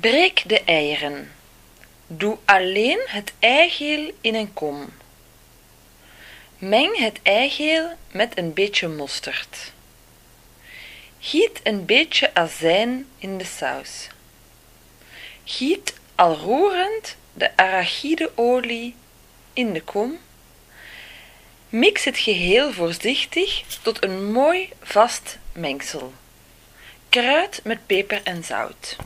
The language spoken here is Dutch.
Breek de eieren. Doe alleen het eigeel in een kom. Meng het eigeel met een beetje mosterd. Giet een beetje azijn in de saus. Giet al roerend de arachideolie in de kom. Mix het geheel voorzichtig tot een mooi vast mengsel. Kruid met peper en zout.